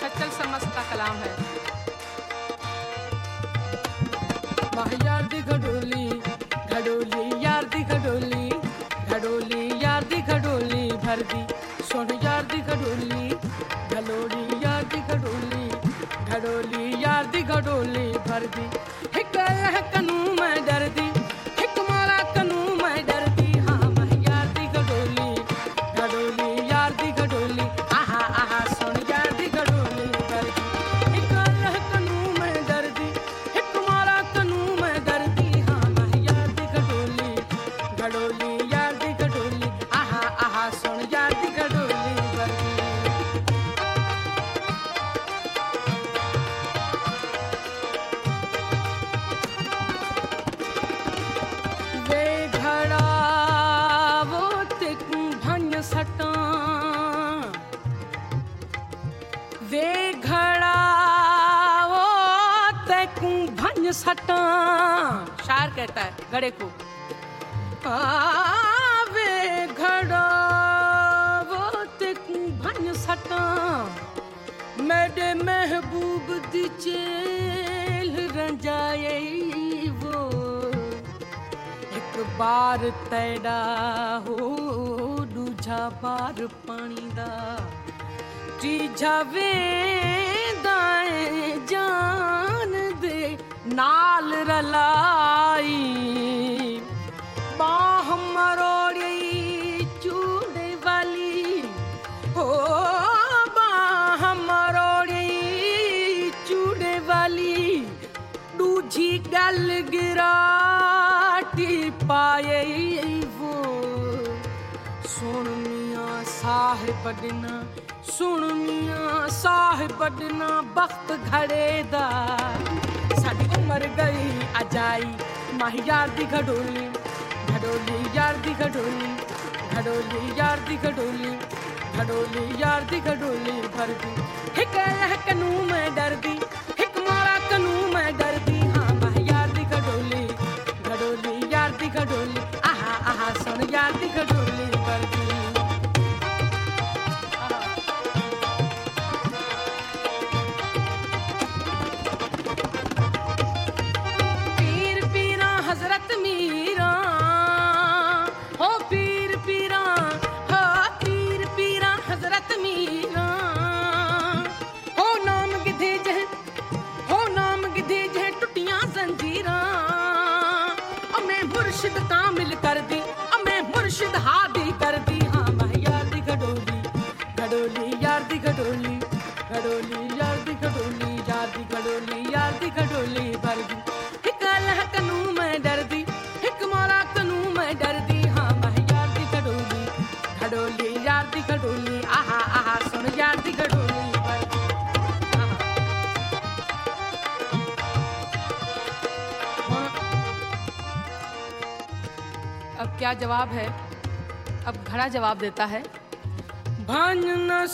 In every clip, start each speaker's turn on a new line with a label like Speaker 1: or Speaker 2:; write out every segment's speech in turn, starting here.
Speaker 1: सचल समस्त कलाम है। यार दी घडोली घडोली यार दी घडोली घडोली यार दी घडोली भर दी सुन यार दी घडोली, घलोड़ी यार दी घडोली घडोली यार दी घडोली भर दी ਤੀਜਾ ਵੇਂਦਾ ਏ ਜਾਨ ਦੇ ਨਾਲ ਰਲਾਈ ਬਾਹ ਮਰੋੜੀ ਚੂੜੇ ਵਾਲੀ ਹੋ ਬਾਹ ਮਰੋੜੀ ਚੂੜੇ ਵਾਲੀ ਦੂਜੀ ਗੱਲ ਗਿਰਾਟੀ ਪਾਏ ਵੋ ਸੁਣ ਮੀਆਂ ਸਾਹਿਬ ਡਨਾ ਸੁਣ ਮੀਆਂ छोड़ना बख्त घड़ेदा साड़ी उमर गई अजाई माही यार दी घडोली घडोली यार दी घडोली घडोली यार दी घडोली घडोली यार दी घडोली भर दी हिक लह कनू मैं डर दी हिक मारा कनू मैं डर दी हाँ माही यार दी घडोली घडोली यार दी घडोली आहा आहा सुन यार जवाब है। अब घड़ा जवाब देता है भंज न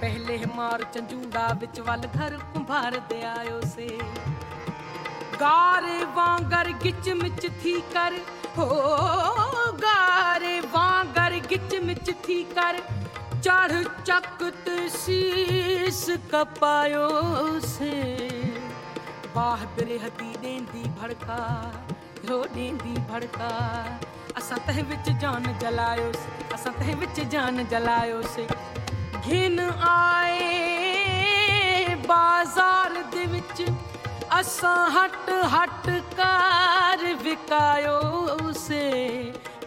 Speaker 1: ਪਹਿਲੇ ਮਾਰ ਚੰਜੂੜਾ ਵਿੱਚ ਵੱਲ ਘਰ ਕੁੰਭਾਰ ਦੇ ਆਇਓ ਸੇ ਗਾਰੇ ਵਾਂਗਰ ਗਿੱਚ ਮਿਚ ਥੀ ਕਰ ਹੋ ਗਾਰੇ ਵਾਂਗਰ ਗਿੱਚ ਮਿਚ ਥੀ ਕਰ ਚੜ ਚੱਕ ਤੇ ਸੀਸ ਕਪਾਇਓ ਸੇ ਬਾਹ ਬਰੇ ਹਤੀ ਦੇਂਦੀ ਭੜਕਾ ਰੋ ਦੇਂਦੀ ਭੜਕਾ ਅਸਾਂ ਤਹ ਵਿੱਚ ਜਾਨ ਜਲਾਇਓ ਸੇ ਅਸਾਂ ਤਹ ਵਿੱਚ ਜਾਨ घिन आए बाज़ार दे विच। हट हट कार विकायोसीं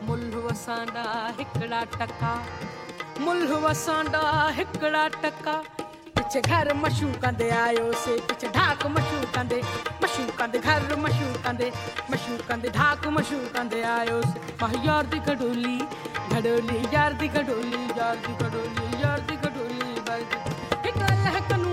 Speaker 1: मुल्ह असांडा हिकड़ा टका। मुल्ह असांडा हिकड़ा टका। पिछे घर मशू कंदे आयो से। पिछे ढाक मशू कंदे। मशू कंदे घर मशू कंदे। मशू कंदे ढाक मशू कंदे आयोसीं माँ यार दी घडोली घडोली यार दी घडोली यार दी घडोली यार दी अल्लाह का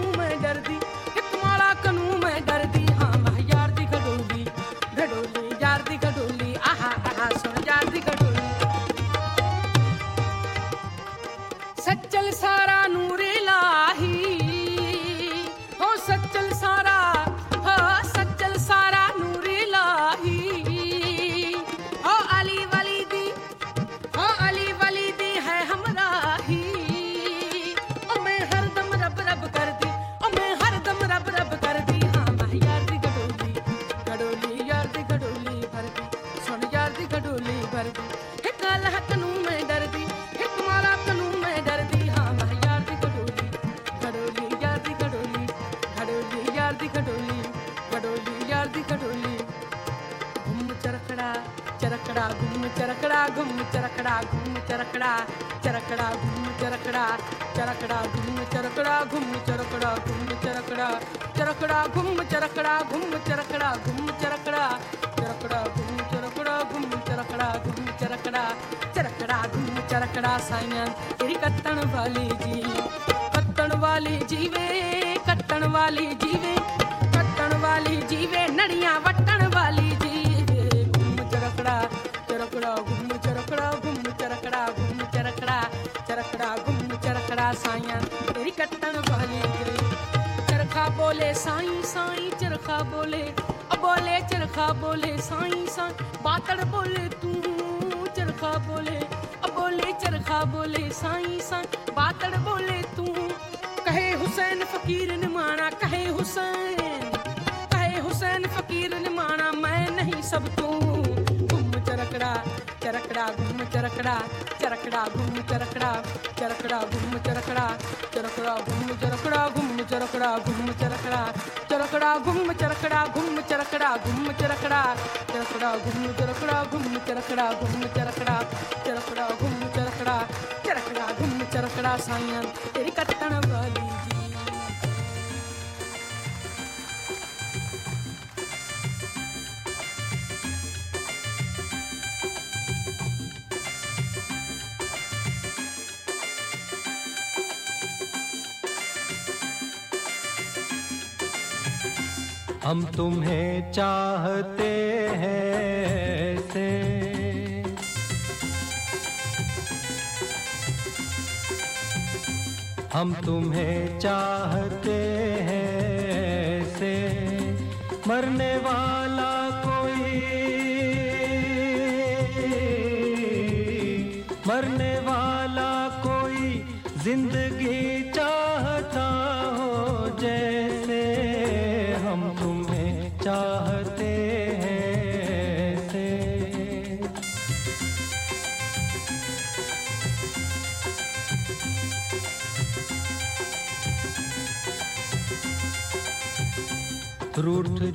Speaker 1: कटड़ा साइया तेरी कत्तन वाली जी कत्तन वाली जीवे कत्तन वाली जीवे। कत्तन वाली जीवे, नड़िया वटन वाली जीवे। घुम चरकड़ा चरकड़ा, घुम चरकड़ा घुम चरकड़ा घुम चरकड़ा चरकड़ा, घुम चरकड़ा साइया तेरी कत्तन वाली जी चरखा बोले साई साई, चरखा बोले। बोले, चरखा बोले साई साई। बातड़ बोले तू, चरखा बोले। देखा बोले साई सा बातड़ बोले तू कहे हुसैन फकीर ने माना कहे हुसैन कहे हुसैन फकीर ने माना मैं नहीं सब तू घुम चरकड़ा चरकड़ा घुम चरकड़ा चरकड़ा घुम चरकड़ा चरकड़ा घुम चरकड़ा चरकड़ा घुम चरकड़ा घुम चरकड़ा घुम चरकड़ा चरकड़ा घुम चरकड़ा घुम चरकड़ा घुम चरकड़ा चरकड़ा घुम चरकड़ा घुम चरकड़ा घुम चरकड़ा चरकड़ा घुम ਗੁੰਮ ਚਰਕੜਾ ਸਾਈਆਂ ਤੇਰੀ ਕੱਟਣ ਵਾਲੀ ਜੀ
Speaker 2: हम तुम्हें चाहते हैं से हम तुम्हें चाहते हैं से मरने वाला कोई मरने वाला कोई ज़िंदगी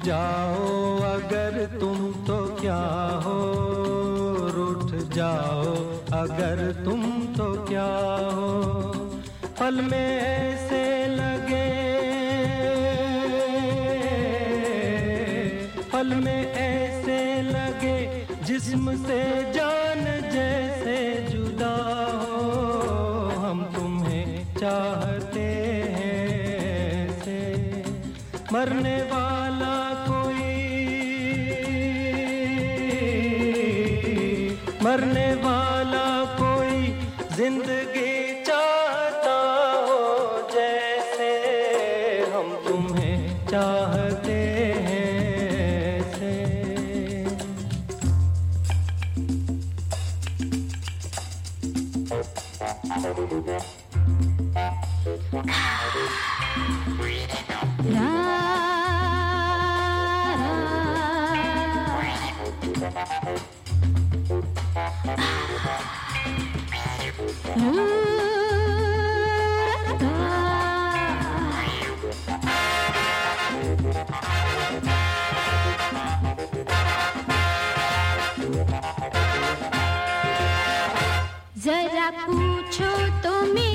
Speaker 2: जाओ, अगर तुम तो क्या हो? रूठ जाओ, अगर तुम तो क्या हो? पल में ऐसे लगे। पल में ऐसे लगे, जिस्म से जान जैसे जुदा हो। हम तुम्हें चाहते हैं से मरने
Speaker 3: पूछो तो मेरा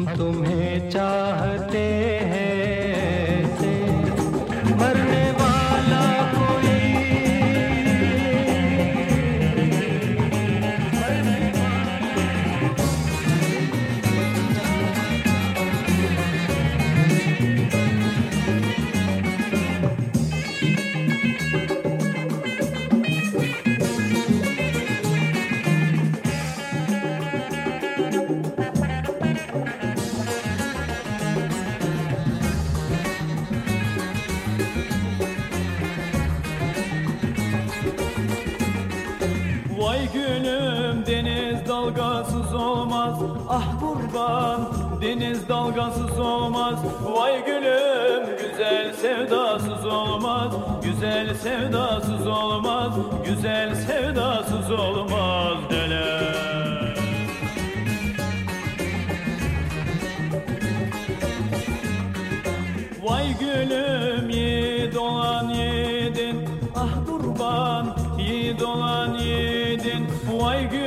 Speaker 2: हम तुम्हें चाहते हैं।
Speaker 3: Dalgasız olmaz. Ah kurban deniz dalgasız olmaz. Vay gülüm güzel sevdasız olmaz. Güzel sevdasız olmaz Güzel sevdasız olmaz dele Vay gülüm yiğit olan yiğidin. Ah kurban yiğit olan yiğidin. Vay gülüm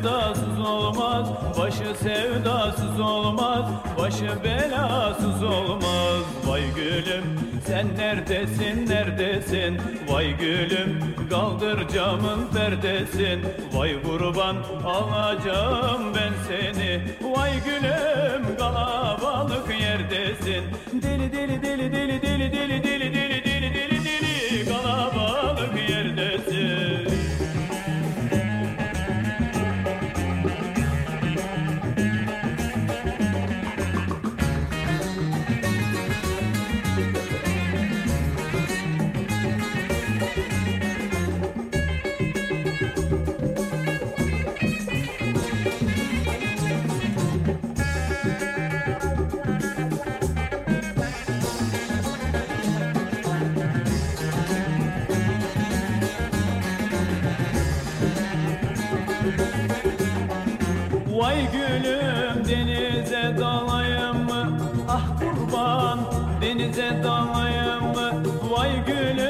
Speaker 3: sevdasız olmaz Başı sevdasız olmaz Başı belasız olmaz. Vay gülüm sen neredesin neredesin? Vay gülüm kaldır camın perdesin. Vay kurban alacağım ben seni. Vay gülüm kalabalık yerdesin. Deli deli deli deli deli deli deli denize dalayım? Vay gülüm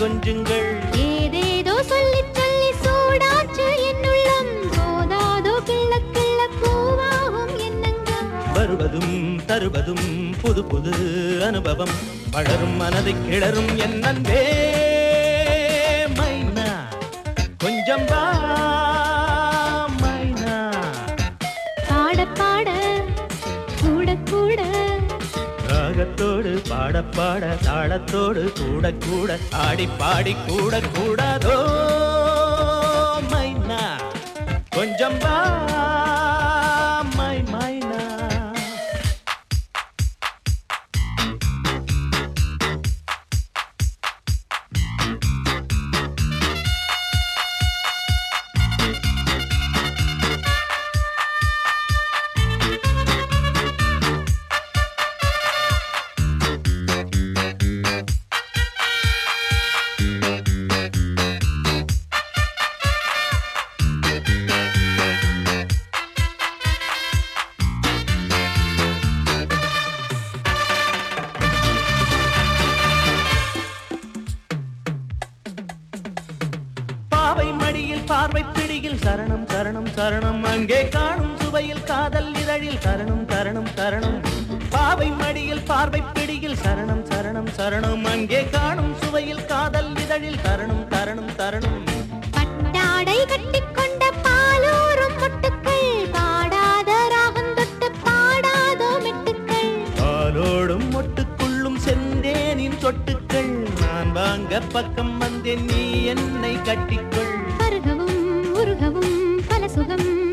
Speaker 2: கொஞ்சுங்கள்.
Speaker 4: ஏதேதோ சொல்லி சொல்லி சூடாச்சு என்னுள்ளம் போதாதோ கிள்ள கிள்ள பூவாகும் எண்ணங்கள்
Speaker 2: வருவதும் தருவதும் புது புது அனுபவம். வளரும் மனதை கிளறும் என்
Speaker 4: பாட
Speaker 2: தாளத்தோடு கூட கூட ஆடி பாடி கூட கூடாதோ. நீ என்னை கட்டிக்கொள்.
Speaker 4: அருகவும் உருகவும் பல சுகம்.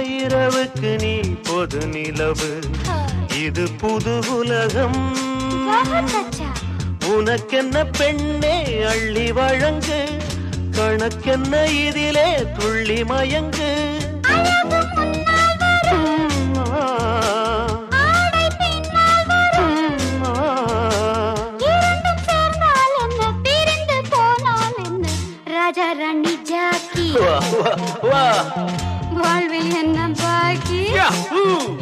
Speaker 2: இரவுக்கு நீ பொது நிலவு. இது புது உலகம். உனக்கென்ன பெண்ணே அள்ளி வழங்கு. கணக்கென்ன இதிலே துள்ளி மயங்கு.
Speaker 4: ராஜா ராணி ஜாக்கி.
Speaker 2: வா வா வா.
Speaker 5: Ooh.